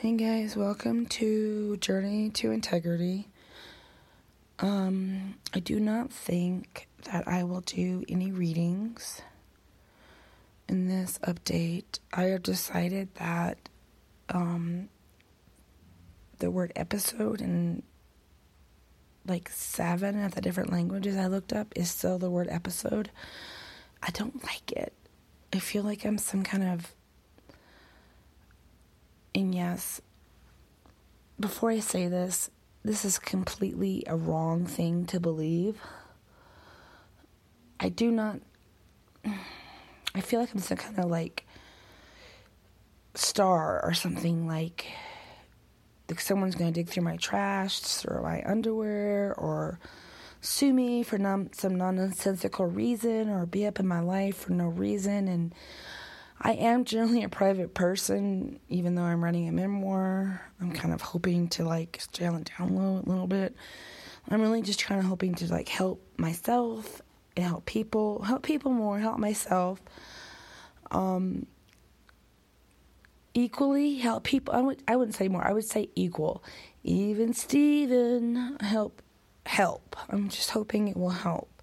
Hey guys, welcome to Journey to Integrity. Um, I do not think that I will do any readings in this update. I have decided that um, the word episode in like seven of the different languages I looked up is still the word episode. I don't like it. I feel like I'm some kind of and yes, before I say this, this is completely a wrong thing to believe. I do not. I feel like I'm some kind of like star or something like like someone's gonna dig through my trash, throw my underwear, or sue me for non- some nonsensical reason, or be up in my life for no reason, and I am generally a private person, even though I'm writing a memoir. I'm kind of hoping to like scale it down low a little bit. I'm really just trying to hoping to like help myself and help people, help people more, help myself. Um, equally help people. I would I wouldn't say more. I would say equal. Even Steven help help. I'm just hoping it will help.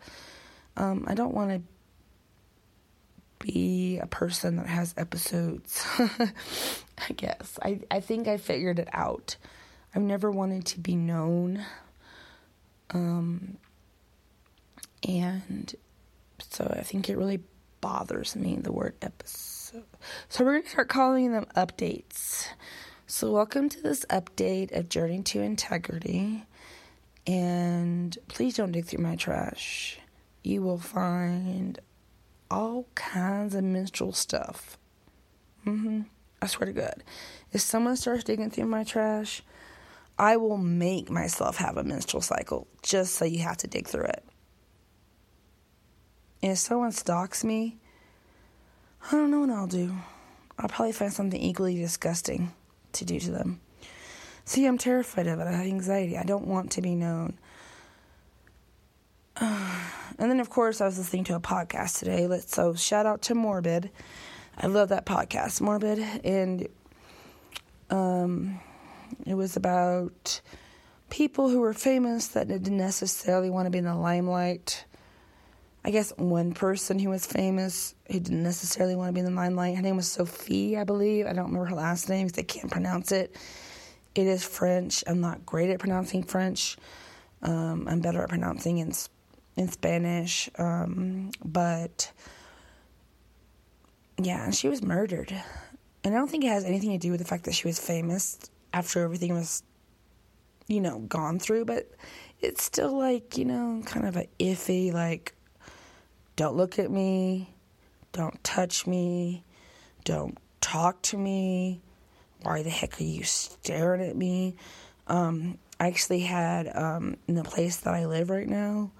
Um, I don't want to be a person that has episodes. I guess. I, I think I figured it out. I've never wanted to be known. Um, and so I think it really bothers me, the word episode. So we're going to start calling them updates. So, welcome to this update of Journey to Integrity. And please don't dig through my trash. You will find all kinds of menstrual stuff. Mm-hmm. I swear to God. If someone starts digging through my trash, I will make myself have a menstrual cycle just so you have to dig through it. And if someone stalks me, I don't know what I'll do. I'll probably find something equally disgusting to do to them. See, I'm terrified of it. I have anxiety. I don't want to be known. and then, of course, I was listening to a podcast today. So, shout out to Morbid. I love that podcast, Morbid. And um, it was about people who were famous that didn't necessarily want to be in the limelight. I guess one person who was famous who didn't necessarily want to be in the limelight. Her name was Sophie, I believe. I don't remember her last name because I can't pronounce it. It is French. I'm not great at pronouncing French. Um, I'm better at pronouncing in in Spanish. Um, but yeah, she was murdered. And I don't think it has anything to do with the fact that she was famous after everything was, you know, gone through, but it's still like, you know, kind of a iffy, like, don't look at me, don't touch me, don't talk to me. Why the heck are you staring at me? Um, I actually had um, in the place that I live right now,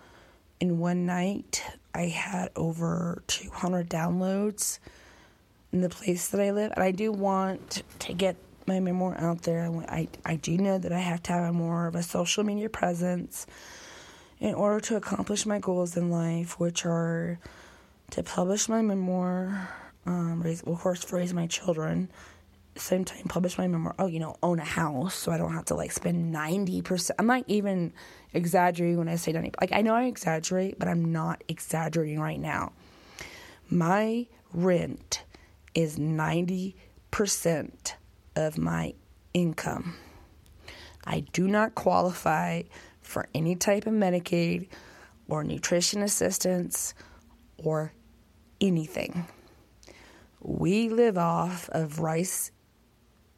in one night, I had over 200 downloads in the place that I live. And I do want to get my memoir out there. I, I do know that I have to have more of a social media presence in order to accomplish my goals in life, which are to publish my memoir, um, raise, well, of course, raise my children, same time publish my memoir. Oh, you know, own a house so I don't have to like spend 90%. I'm not even exaggerating when I say 90. Like I know I exaggerate, but I'm not exaggerating right now. My rent is 90% of my income. I do not qualify for any type of Medicaid or nutrition assistance or anything. We live off of rice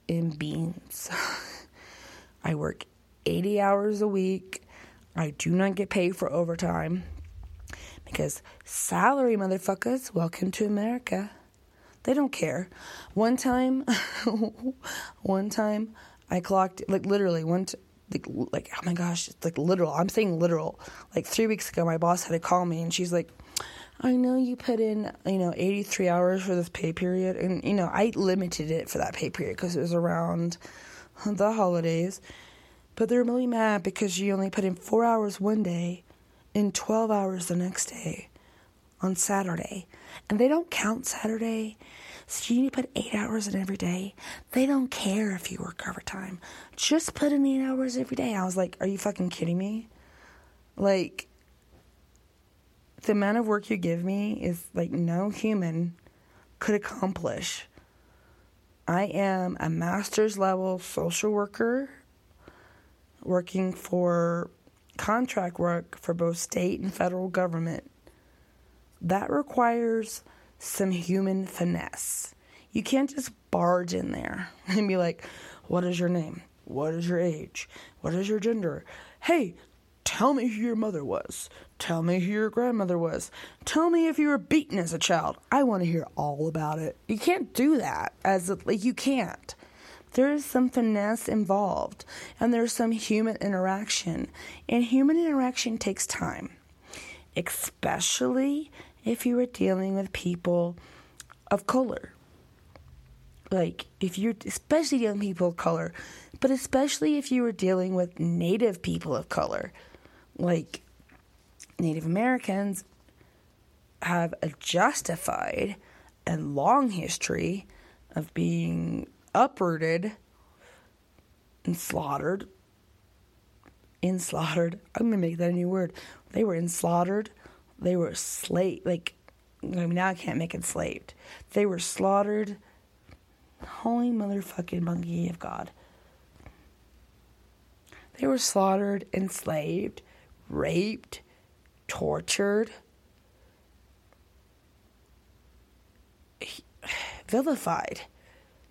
and beans. I work 80 hours a week. I do not get paid for overtime because salary motherfuckers, welcome to America. They don't care. One time, one time, I clocked like literally one. T- like, like oh my gosh, it's like literal. I'm saying literal. Like three weeks ago, my boss had to call me, and she's like, I know you put in, you know, 83 hours for this pay period. And, you know, I limited it for that pay period because it was around the holidays. But they're really mad because you only put in four hours one day and 12 hours the next day on Saturday. And they don't count Saturday. So you need to put eight hours in every day. They don't care if you work overtime. Just put in eight hours every day. I was like, are you fucking kidding me? Like, the amount of work you give me is like no human could accomplish. I am a master's level social worker working for contract work for both state and federal government. That requires some human finesse. You can't just barge in there and be like, What is your name? What is your age? What is your gender? Hey, tell me who your mother was. Tell me who your grandmother was. Tell me if you were beaten as a child. I want to hear all about it. You can't do that as a, like you can't. There is some finesse involved and there's some human interaction. And human interaction takes time, especially if you are dealing with people of color. Like, if you're especially dealing with people of color, but especially if you were dealing with native people of color, like Native Americans have a justified and long history of being uprooted and slaughtered. In slaughtered. I'm gonna make that a new word. They were enslaughtered. They were slave. Like, I mean, now I can't make enslaved. They were slaughtered. Holy motherfucking monkey of God. They were slaughtered, enslaved, raped, tortured, vilified,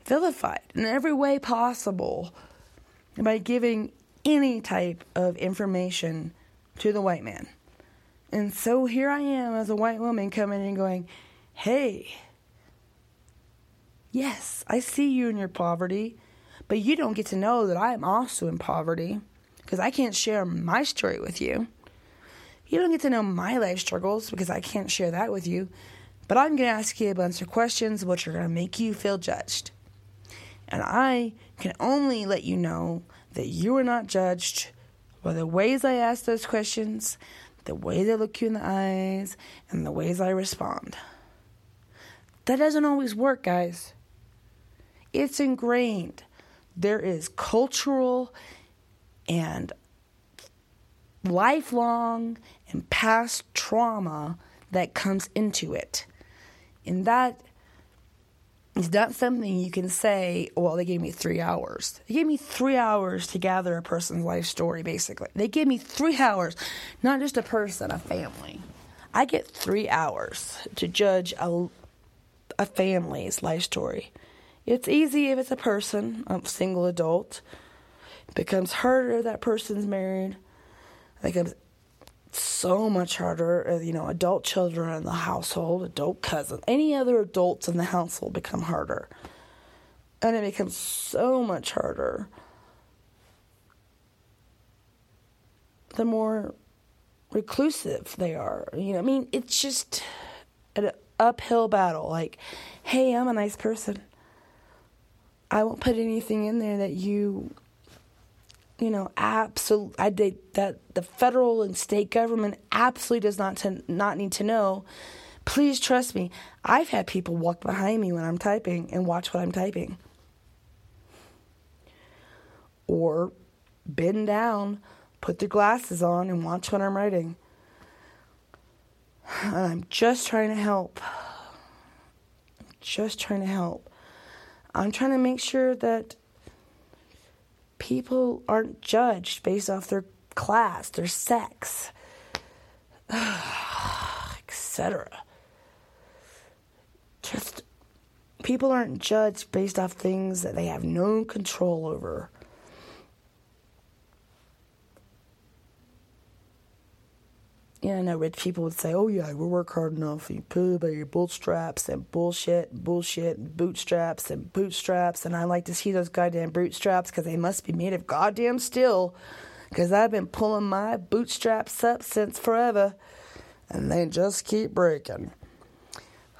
vilified in every way possible by giving any type of information to the white man. And so here I am as a white woman coming and going, hey, yes, I see you in your poverty, but you don't get to know that I am also in poverty because I can't share my story with you. You don't get to know my life struggles because I can't share that with you. But I'm going to ask you a bunch of questions which are going to make you feel judged. And I can only let you know that you are not judged by the ways I ask those questions, the ways I look you in the eyes, and the ways I respond. That doesn't always work, guys. It's ingrained. There is cultural and lifelong and past trauma that comes into it. And that is not something you can say, oh, well, they gave me three hours. They gave me three hours to gather a person's life story, basically. They gave me three hours, not just a person, a family. I get three hours to judge a, a family's life story. It's easy if it's a person, a single adult. Becomes harder that person's married. It becomes so much harder. Uh, you know, adult children in the household, adult cousins, any other adults in the household become harder. And it becomes so much harder the more reclusive they are. You know, I mean, it's just an uphill battle. Like, hey, I'm a nice person. I won't put anything in there that you you know, absolutely, I did that the federal and state government absolutely does not to, not need to know. Please trust me. I've had people walk behind me when I'm typing and watch what I'm typing. Or bend down, put their glasses on, and watch what I'm writing. And I'm just trying to help. I'm just trying to help. I'm trying to make sure that people aren't judged based off their class, their sex, etc. Just people aren't judged based off things that they have no control over. I know rich people would say, "Oh yeah, we work hard enough. You pull by your bootstraps and bullshit, bullshit, and bootstraps and bootstraps." And I like to see those goddamn bootstraps because they must be made of goddamn steel. Because I've been pulling my bootstraps up since forever, and they just keep breaking.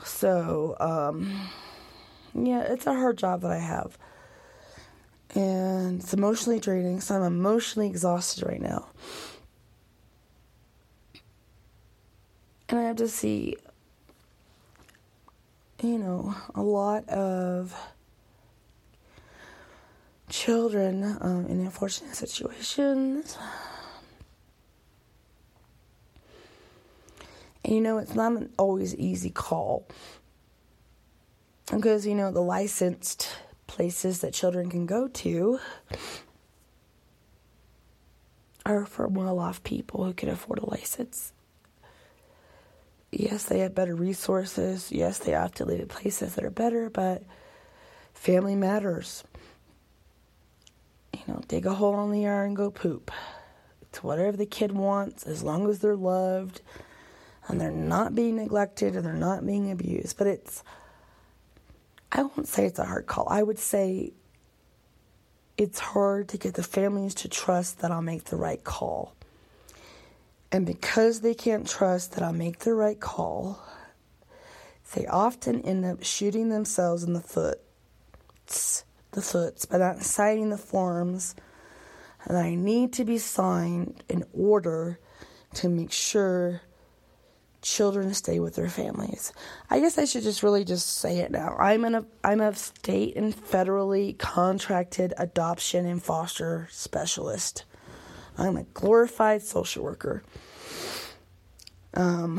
So, um, yeah, it's a hard job that I have, and it's emotionally draining. So I'm emotionally exhausted right now. And I have to see you know, a lot of children um, in unfortunate situations. And you know, it's not an always easy call. Because, you know, the licensed places that children can go to are for well off people who can afford a license. Yes, they have better resources. Yes, they have to live in places that are better, but family matters. You know, dig a hole in the yard and go poop. It's whatever the kid wants as long as they're loved and they're not being neglected and they're not being abused. But it's, I won't say it's a hard call. I would say it's hard to get the families to trust that I'll make the right call. And because they can't trust that I'll make the right call, they often end up shooting themselves in the foot, the foots, by not signing the forms that I need to be signed in order to make sure children stay with their families. I guess I should just really just say it now. I'm an I'm a state and federally contracted adoption and foster specialist. I'm a glorified social worker. Um,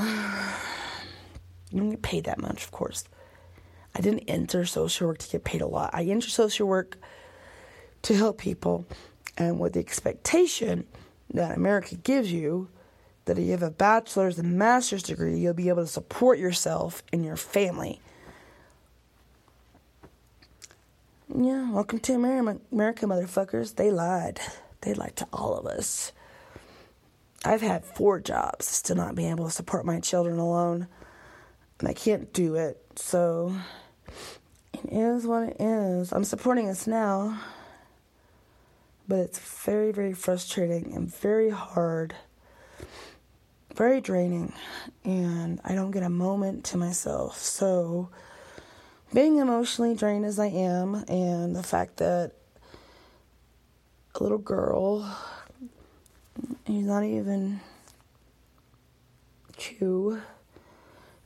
you don't get paid that much, of course. I didn't enter social work to get paid a lot. I entered social work to help people, and with the expectation that America gives you that if you have a bachelor's and master's degree, you'll be able to support yourself and your family. Yeah, welcome to America, America, motherfuckers. They lied. They lied to all of us. I've had four jobs, to not be able to support my children alone, and I can't do it. So it is what it is. I'm supporting us now, but it's very, very frustrating and very hard very draining and I don't get a moment to myself. So, being emotionally drained as I am, and the fact that a little girl, he's not even two,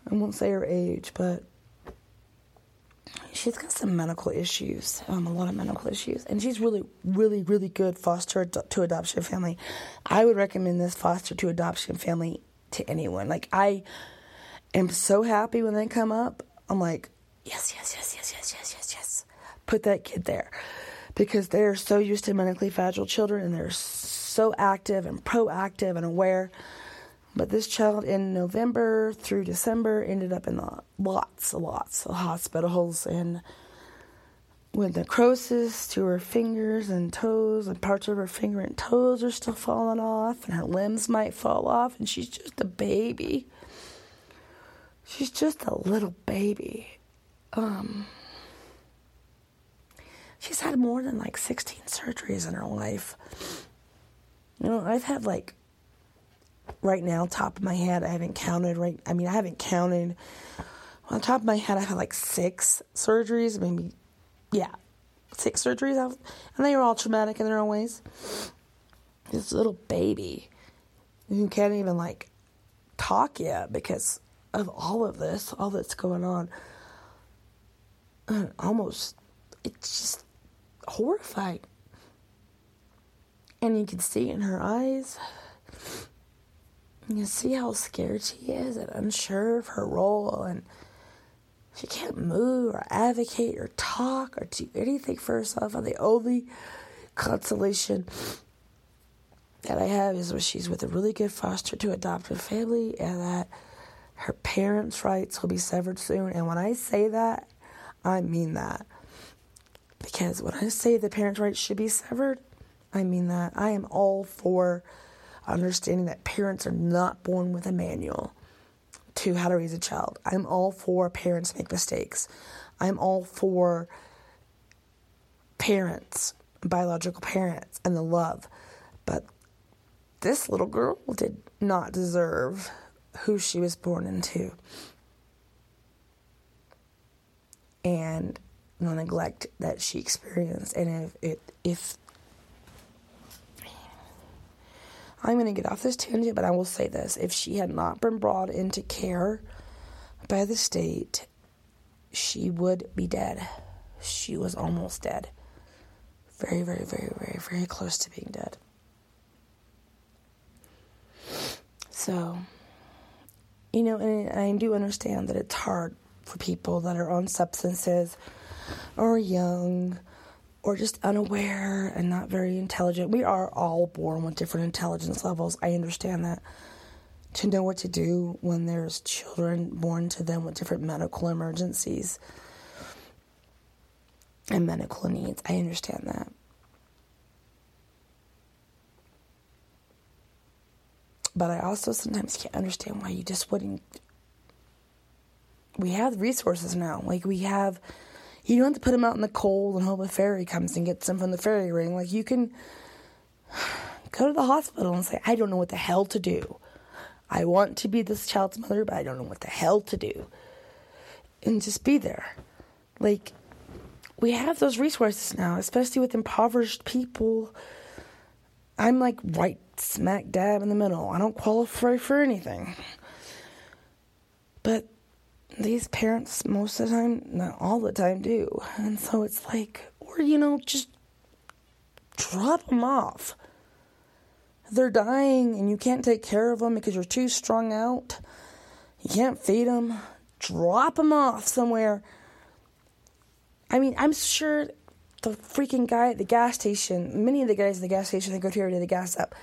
I won't say her age, but she's got some medical issues, um, a lot of medical issues, and she's really, really, really good foster to adoption family. I would recommend this foster to adoption family to anyone. Like I am so happy when they come up. I'm like, yes, yes, yes, yes, yes, yes, yes, yes. Put that kid there, because they are so used to medically fragile children, and they're so active and proactive and aware. But this child in November through December ended up in lots, lots of hospitals and with necrosis to her fingers and toes, and parts of her finger and toes are still falling off, and her limbs might fall off, and she's just a baby. She's just a little baby. Um, she's had more than like 16 surgeries in her life. You know, I've had like right now, top of my head, I haven't counted. Right, I mean, I haven't counted. On top of my head, I've had like six surgeries, maybe, yeah, six surgeries, and they were all traumatic in their own ways. This little baby who can't even like talk yet because of all of this, all that's going on. almost, it's just horrifying. And you can see in her eyes you see how scared she is and unsure of her role, and she can't move or advocate or talk or do anything for herself. And the only consolation that I have is when she's with a really good foster to adoptive family, and that her parents' rights will be severed soon. And when I say that, I mean that. Because when I say the parents' rights should be severed, I mean that. I am all for understanding that parents are not born with a manual to how to raise a child. I'm all for parents make mistakes. I'm all for parents, biological parents, and the love. But this little girl did not deserve who she was born into. And the neglect that she experienced. And if, if, if I'm going to get off this tangent, but I will say this. If she had not been brought into care by the state, she would be dead. She was almost dead. Very, very, very, very, very close to being dead. So, you know, and I do understand that it's hard for people that are on substances or young or just unaware and not very intelligent. We are all born with different intelligence levels. I understand that. To know what to do when there's children born to them with different medical emergencies and medical needs. I understand that. But I also sometimes can't understand why you just wouldn't. We have resources now. Like, we have. You don't have to put them out in the cold and hope a fairy comes and gets them from the fairy ring. Like, you can go to the hospital and say, I don't know what the hell to do. I want to be this child's mother, but I don't know what the hell to do. And just be there. Like, we have those resources now, especially with impoverished people. I'm like right smack dab in the middle. I don't qualify for anything. But these parents, most of the time, not all the time, do. And so it's like, or, you know, just drop them off. They're dying and you can't take care of them because you're too strung out. You can't feed them. Drop them off somewhere. I mean, I'm sure the freaking guy at the gas station, many of the guys at the gas station that go to the gas up,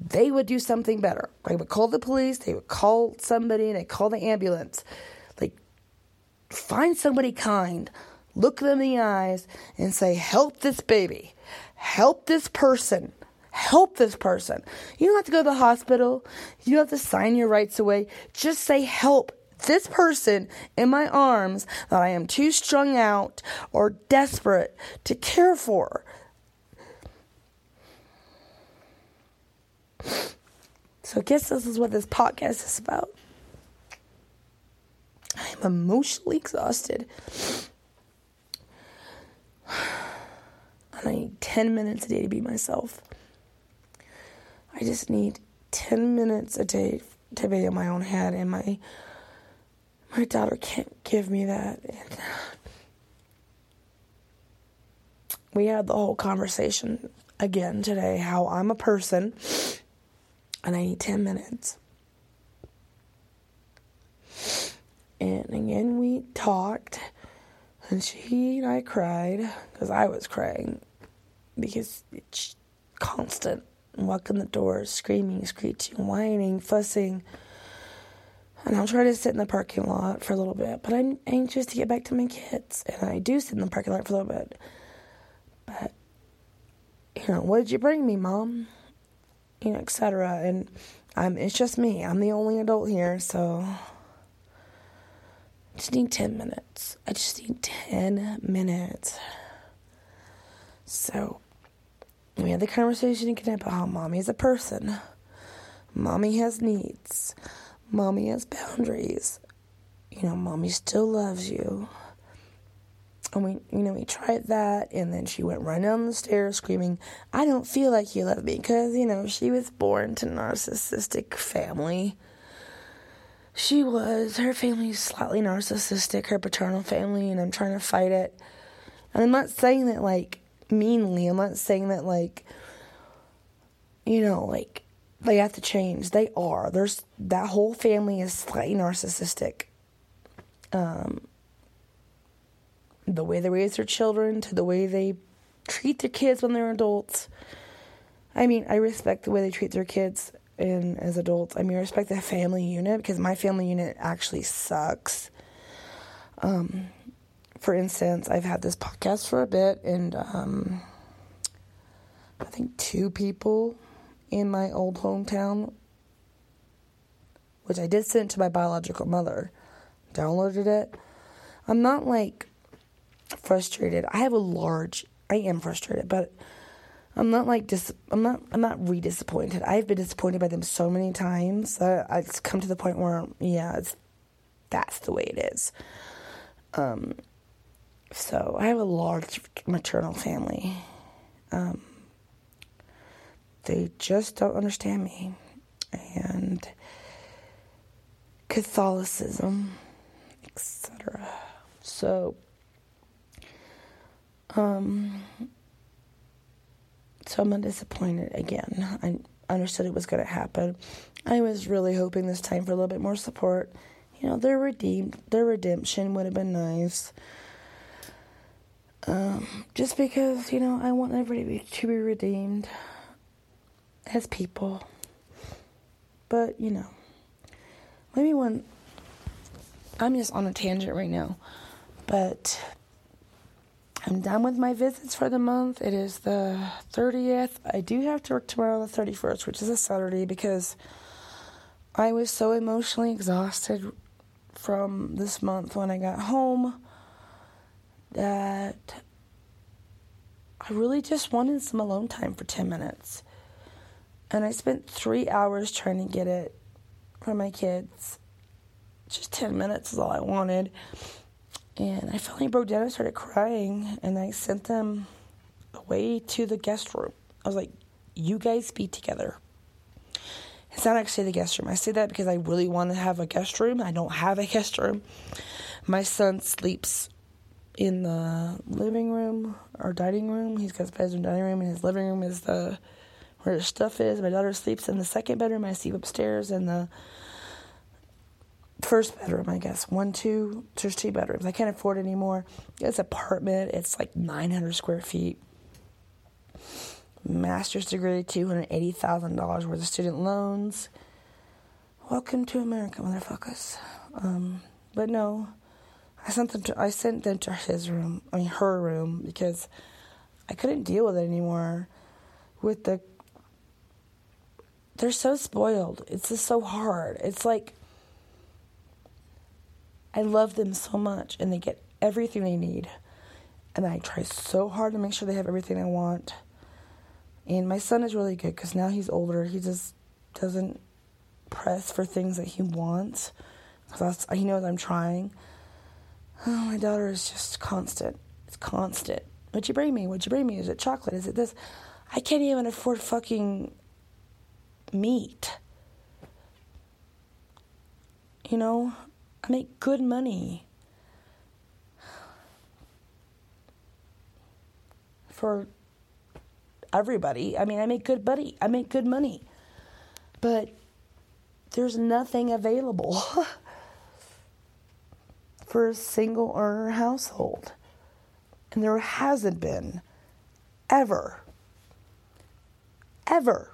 they would do something better. They would call the police, they would call somebody, they call the ambulance. Find somebody kind, look them in the eyes, and say, Help this baby, help this person. Help this person. You don't have to go to the hospital. You don't have to sign your rights away. Just say help this person in my arms that I am too strung out or desperate to care for. So I guess this is what this podcast is about. I am emotionally exhausted. And I need 10 minutes a day to be myself. I just need 10 minutes a day to be in my own head and my my daughter can't give me that. And we had the whole conversation again today how I'm a person and I need 10 minutes. And again, we talked, and she and I cried because I was crying because it's constant walking the door, screaming, screeching, whining, fussing. And I'll try to sit in the parking lot for a little bit, but I'm anxious to get back to my kids. And I do sit in the parking lot for a little bit. But, you know, what did you bring me, Mom? you know, etc. And I'm it's just me. I'm the only adult here, so I just need 10 minutes. I just need 10 minutes. So we had the conversation again about how mommy is a person. Mommy has needs. Mommy has boundaries. You know, mommy still loves you. And we, you know, we tried that, and then she went running down the stairs screaming, I don't feel like you love me, because, you know, she was born to narcissistic family. She was. Her family's slightly narcissistic, her paternal family, and I'm trying to fight it. And I'm not saying that, like, meanly. I'm not saying that, like, you know, like, they have to change. They are. There's, that whole family is slightly narcissistic. Um, the way they raise their children to the way they treat their kids when they're adults. I mean, I respect the way they treat their kids and as adults. I mean, respect the family unit because my family unit actually sucks. Um, for instance, I've had this podcast for a bit, and um, I think two people in my old hometown, which I did send to my biological mother, downloaded it. I'm not like frustrated. I have a large. I am frustrated, but I'm not like dis. I'm not. I'm not re disappointed. I've been disappointed by them so many times that it's come to the point where yeah, it's that's the way it is. Um. So I have a large maternal family. Um. They just don't understand me, and Catholicism, etc. So, um, so I'm disappointed again. I understood it was going to happen. I was really hoping this time for a little bit more support. You know, their redeemed, their redemption would have been nice. Um, just because you know, I want everybody to be, to be redeemed as people. But you know, maybe when I'm just on a tangent right now, but I'm done with my visits for the month. It is the 30th. I do have to work tomorrow, the 31st, which is a Saturday, because I was so emotionally exhausted from this month when I got home that I really just wanted some alone time for 10 minutes. And I spent three hours trying to get it for my kids just 10 minutes is all I wanted. And I finally broke down and started crying. And I sent them away to the guest room. I was like, you guys be together. It's not actually the guest room. I say that because I really want to have a guest room. I don't have a guest room. My son sleeps in the living room or dining room. He's got his bedroom, dining room, and his living room is the where his stuff is. My daughter sleeps in the second bedroom. I sleep upstairs in the first bedroom, I guess. One, two, there's two bedrooms. I can't afford anymore. It's apartment. It's like 900 square feet. Master's degree, $280,000 worth of student loans. Welcome to America, motherfuckers. Um, but no, I sent them to I sent them to his room. I mean her room because I couldn't deal with it anymore. With the they're so spoiled. It's just so hard. It's like I love them so much and they get everything they need. And I try so hard to make sure they have everything I want. And my son is really good because now he's older. He just doesn't press for things that he wants because he knows I'm trying. Oh, my daughter is just constant. It's constant. What'd you bring me? What'd you bring me? Is it chocolate? Is it this? I can't even afford fucking meat. You know? I make good money for everybody. I mean, I make good money. I make good money. But there's nothing available for a single earner household. And there hasn't been ever. Ever.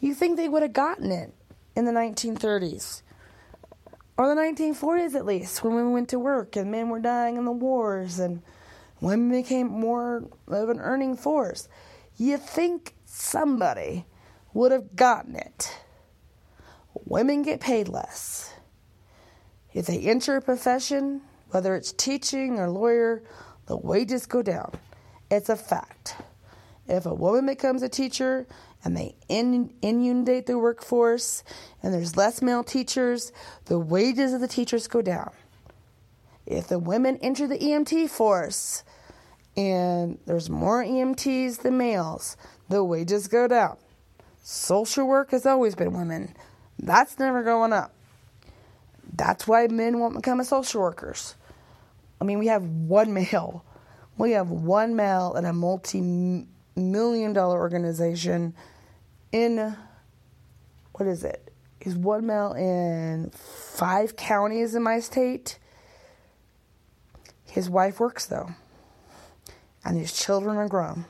You think they would have gotten it in the 1930s or the 1940s at least, when women went to work and men were dying in the wars and women became more of an earning force. You think somebody would have gotten it. Women get paid less. If they enter a profession, whether it's teaching or lawyer, the wages go down. It's a fact. If a woman becomes a teacher and they inundate the workforce and there's less male teachers, the wages of the teachers go down. If the women enter the EMT force and there's more EMTs than males, the wages go down. Social work has always been women. That's never going up. That's why men won't become social workers. I mean, we have one male. We have one male in a multi million dollar organization in what is it? He's one male in five counties in my state. His wife works though, and his children are grown.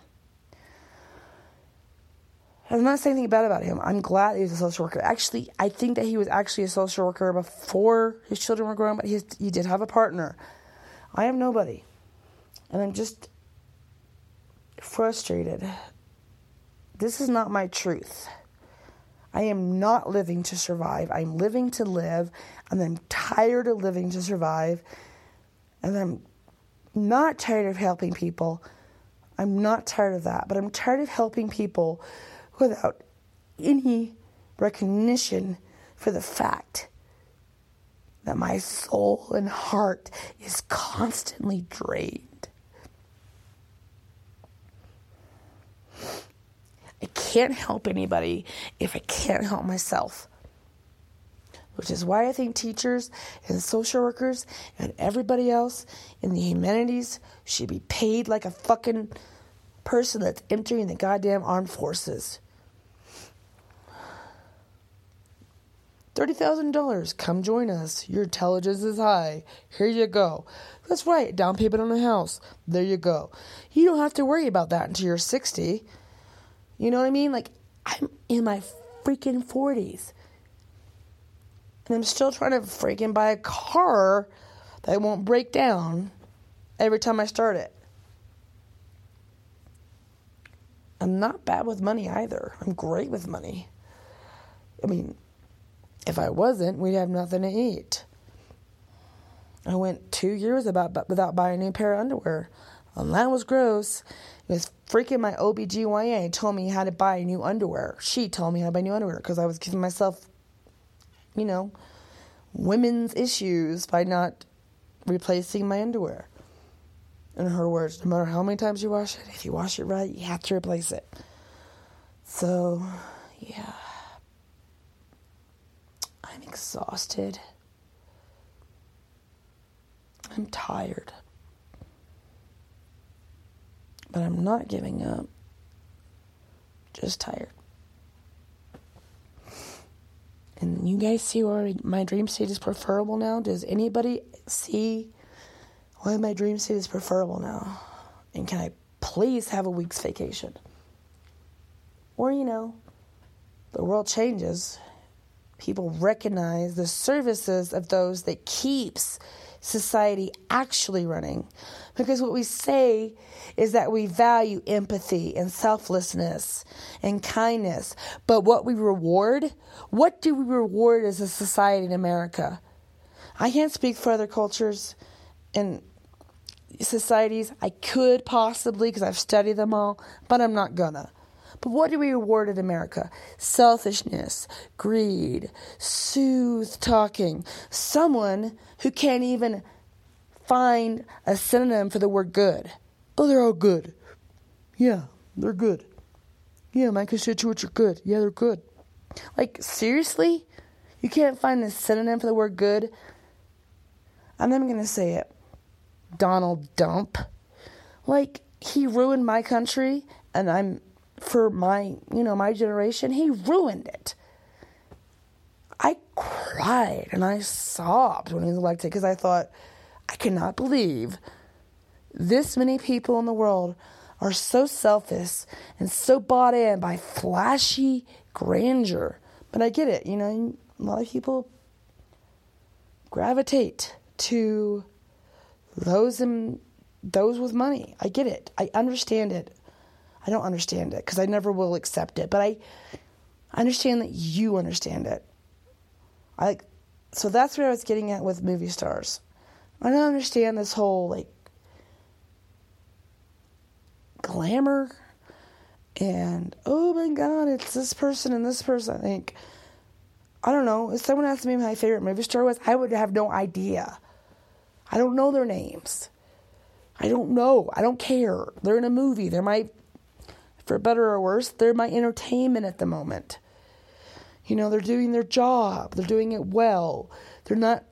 I'm not saying anything bad about him. I'm glad he's a social worker. Actually, I think that he was actually a social worker before his children were grown, but he, he did have a partner. I have nobody. And I'm just frustrated this is not my truth. I am not living to survive. I'm living to live, and I'm tired of living to survive. And I'm not tired of helping people. I'm not tired of that, but I'm tired of helping people without any recognition for the fact that my soul and heart is constantly drained. I can't help anybody if I can't help myself. which is why I think teachers and social workers and everybody else in the humanities should be paid like a fucking person that's entering the goddamn armed forces. $30,000. Come join us. Your intelligence is high. Here you go. That's right. Down payment on a house. There you go. You don't have to worry about that until you're 60. You know what I mean? Like, I'm in my freaking 40s. And I'm still trying to freaking buy a car that won't break down every time I start it. I'm not bad with money either. I'm great with money. I mean, if I wasn't, we'd have nothing to eat. I went two years about without buying a new pair of underwear. And that was gross. It was freaking my OBGYN told me how to buy new underwear. She told me how to buy new underwear because I was giving myself, you know, women's issues by not replacing my underwear. In her words, no matter how many times you wash it, if you wash it right, you have to replace it. So, yeah. I'm exhausted. I'm tired. But I'm not giving up. Just tired. And you guys see where my dream state is preferable now? Does anybody see why my dream state is preferable now? And can I please have a week's vacation? Or, you know, the world changes. People recognize the services of those that keeps society actually running. Because what we say is that we value empathy and selflessness and kindness. But what we reward, what do we reward as a society in America? I can't speak for other cultures and societies. I could possibly because I've studied them all, but I'm not gonna. But what do we reward in America? Selfishness, greed, soothe talking. Someone who can't even find a synonym for the word good. Oh, they're all good. Yeah, they're good. Yeah, my constituents are good. Yeah, they're good. Like, seriously? You can't find a synonym for the word good? I'm not going to say it. Donald Dump. Like, he ruined my country, and I'm for my, you know, my generation, he ruined it. I cried and I sobbed when he was elected because I thought, I cannot believe this many people in the world are so selfish and so bought in by flashy grandeur. But I get it, you know, a lot of people gravitate to those in those with money. I get it. I understand it. I don't understand it because I never will accept it, but I understand that you understand it. I so that's where I was getting at with movie stars. I don't understand this whole like glamour and oh my god, it's this person and this person. I think I don't know. If someone asked me my favorite movie star was, I would have no idea. I don't know their names. I don't know. I don't care. They're in a movie. They're my for better or worse, they're my entertainment at the moment. You know, they're doing their job, they're doing it well, they're not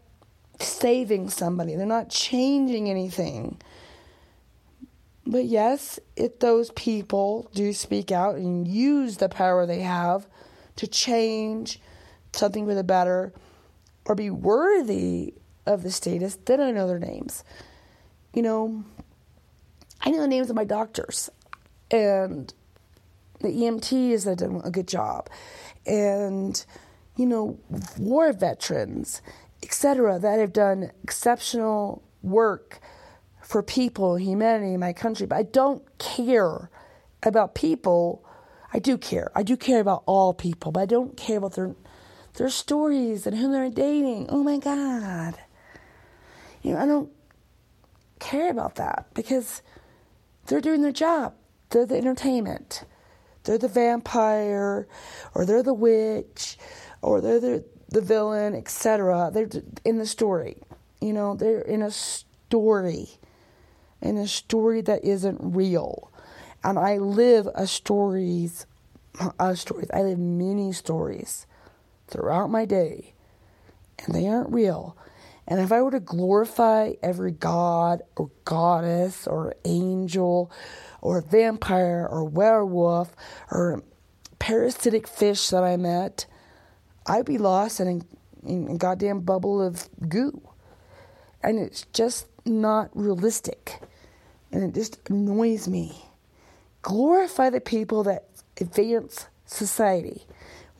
saving somebody, they're not changing anything. But yes, if those people do speak out and use the power they have to change something for the better or be worthy of the status, then I know their names. You know, I know the names of my doctors. And the EMTs that done a good job, and you know, war veterans, etc., that have done exceptional work for people, humanity, my country. But I don't care about people. I do care. I do care about all people, but I don't care about their their stories and who they're dating. Oh my God. You know, I don't care about that because they're doing their job. They're the entertainment they're the vampire or they're the witch or they're the, the villain, etc. They're in the story. You know, they're in a story. In a story that isn't real. And I live a stories a stories. I live many stories throughout my day. and they aren't real. And if I were to glorify every god or goddess or angel or vampire or werewolf or parasitic fish that I met, I'd be lost in a, in a goddamn bubble of goo. And it's just not realistic. And it just annoys me. Glorify the people that advance society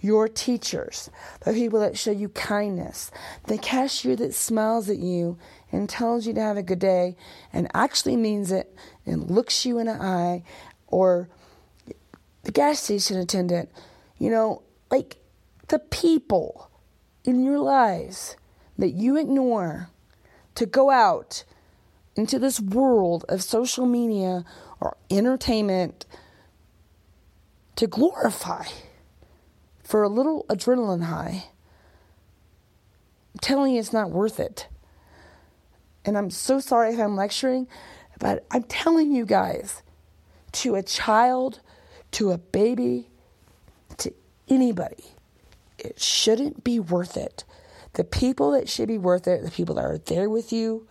your teachers, the people that show you kindness, the cashier that smiles at you and tells you to have a good day and actually means it and looks you in the eye, or the gas station attendant, you know, like the people in your lives that you ignore to go out into this world of social media or entertainment to glorify for a little adrenaline high. I'm telling you, it's not worth it. And I'm so sorry if I'm lecturing, but I'm telling you guys to a child, to a baby, to anybody, it shouldn't be worth it. The people that should be worth it, the people that are there with you,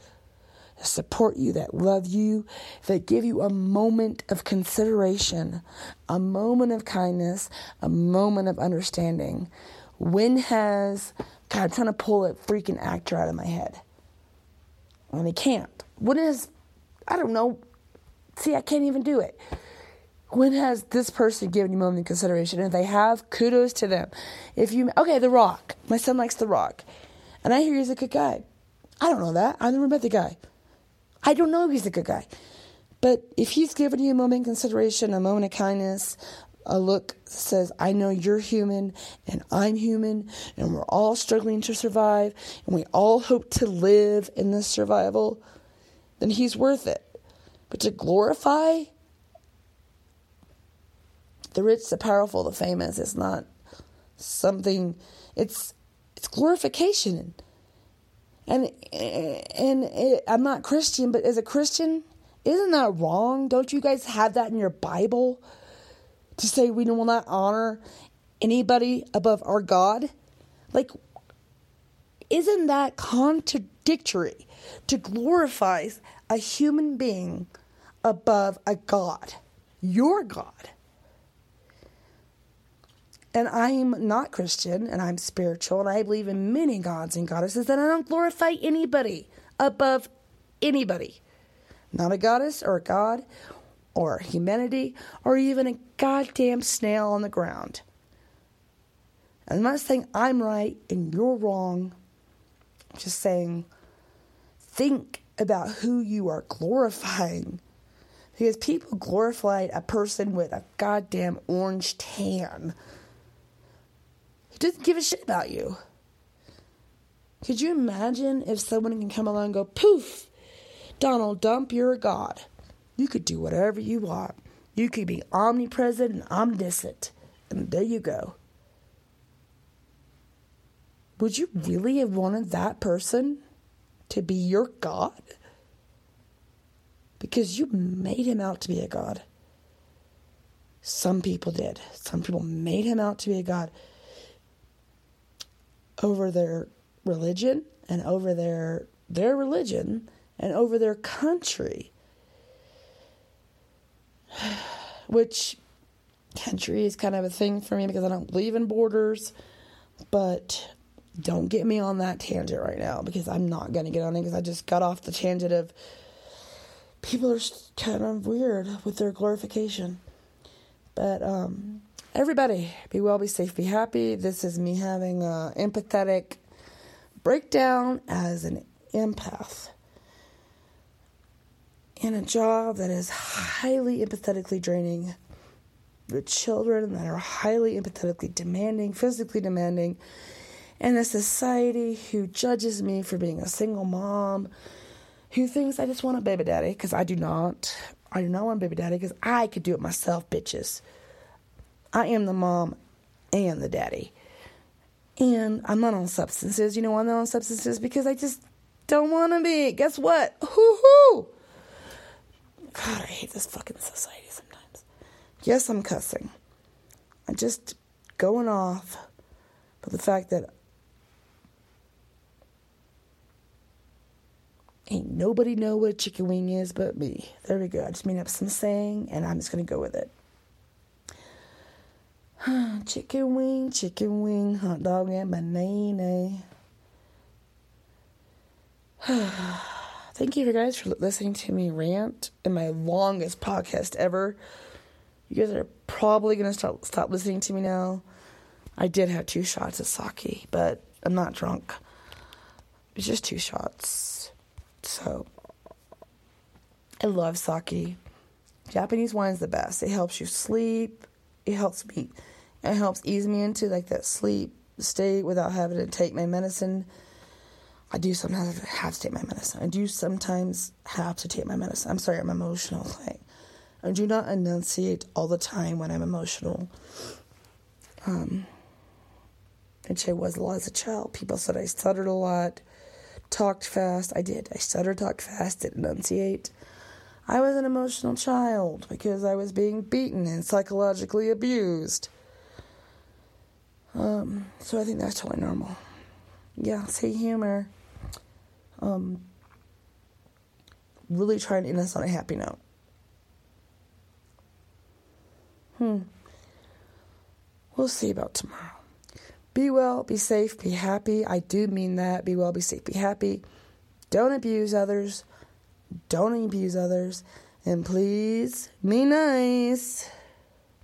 that support you, that love you, that give you a moment of consideration, a moment of kindness, a moment of understanding. When has, God, I'm trying to pull a freaking actor out of my head. And I can't. When has, I don't know, see, I can't even do it. When has this person given you moment of consideration? And if they have, kudos to them. If you, okay, The Rock. My son likes The Rock. And I hear he's a good guy. I don't know that. I've never met the guy. I don't know if he's a good guy. But if he's given you a moment of consideration, a moment of kindness, a look says, I know you're human and I'm human and we're all struggling to survive and we all hope to live in this survival, then he's worth it. But to glorify the rich, the powerful, the famous, it's not something, it's, it's glorification. And and it, I'm not Christian, but as a Christian, isn't that wrong? Don't you guys have that in your Bible to say we will not honor anybody above our God? Like, isn't that contradictory to glorify a human being above a God, your God? and I'm not Christian and I'm spiritual and I believe in many gods and goddesses, and I don't glorify anybody above anybody. Not a goddess or a god or humanity or even a goddamn snail on the ground. I'm not saying I'm right and you're wrong. I'm just saying think about who you are glorifying. Because people glorify a person with a goddamn orange tan who doesn't give a shit about you. Could you imagine if someone can come along and go, poof, Donald Dump, you're a god. You could do whatever you want. You could be omnipresent and omniscient. And there you go. Would you really have wanted that person to be your God? Because you made him out to be a God. Some people did. Some people made him out to be a God over their religion and over their their religion and over their country which country is kind of a thing for me because I don't believe in borders but don't get me on that tangent right now because I'm not going to get on it because I just got off the tangent of people are kind of weird with their glorification. But um everybody be well be safe be happy. This is me having an empathetic breakdown as an empath in a job that is highly empathetically draining with children that are highly empathetically demanding physically demanding and a society who judges me for being a single mom who thinks i just want a baby daddy because i do not i do not want a baby daddy because i could do it myself bitches I am the mom and the daddy. And I'm not on substances. You know I'm not on substances? Because I just don't want to be. Guess what? Hoo hoo! God, I hate this fucking society sometimes. Yes, I'm cussing. I'm just going off. But the fact that Ain't nobody know what a chicken wing is but me. There we go. I just made up some saying and I'm just gonna go with it. chicken wing, chicken wing, hot dog and banana. Thank you guys for listening to me rant in my longest podcast ever. You guys are probably gonna start stop listening to me now. I did have two shots of sake, but I'm not drunk. It's just two shots. So I love sake. Japanese wine is the best. It helps you sleep. It helps me. It helps ease me into like that sleep state without having to take my medicine. I do sometimes have to take my medicine. I do sometimes have to take my medicine. I'm sorry, I'm emotional. Like, I do not enunciate all the time when I'm emotional. Um, which I was a lot as a child. People said I stuttered a lot, talked fast. I did. I stuttered, talked fast, didn't enunciate. I was an emotional child because I was being beaten and psychologically abused. Um, so I think that's totally normal. Yeah, say humor. Um, really trying to end us on a happy note. Hmm. We'll see about tomorrow. Be well, be safe, be happy. I do mean that. Be well, be safe, be happy. Don't abuse others. Don't abuse others. And please be nice.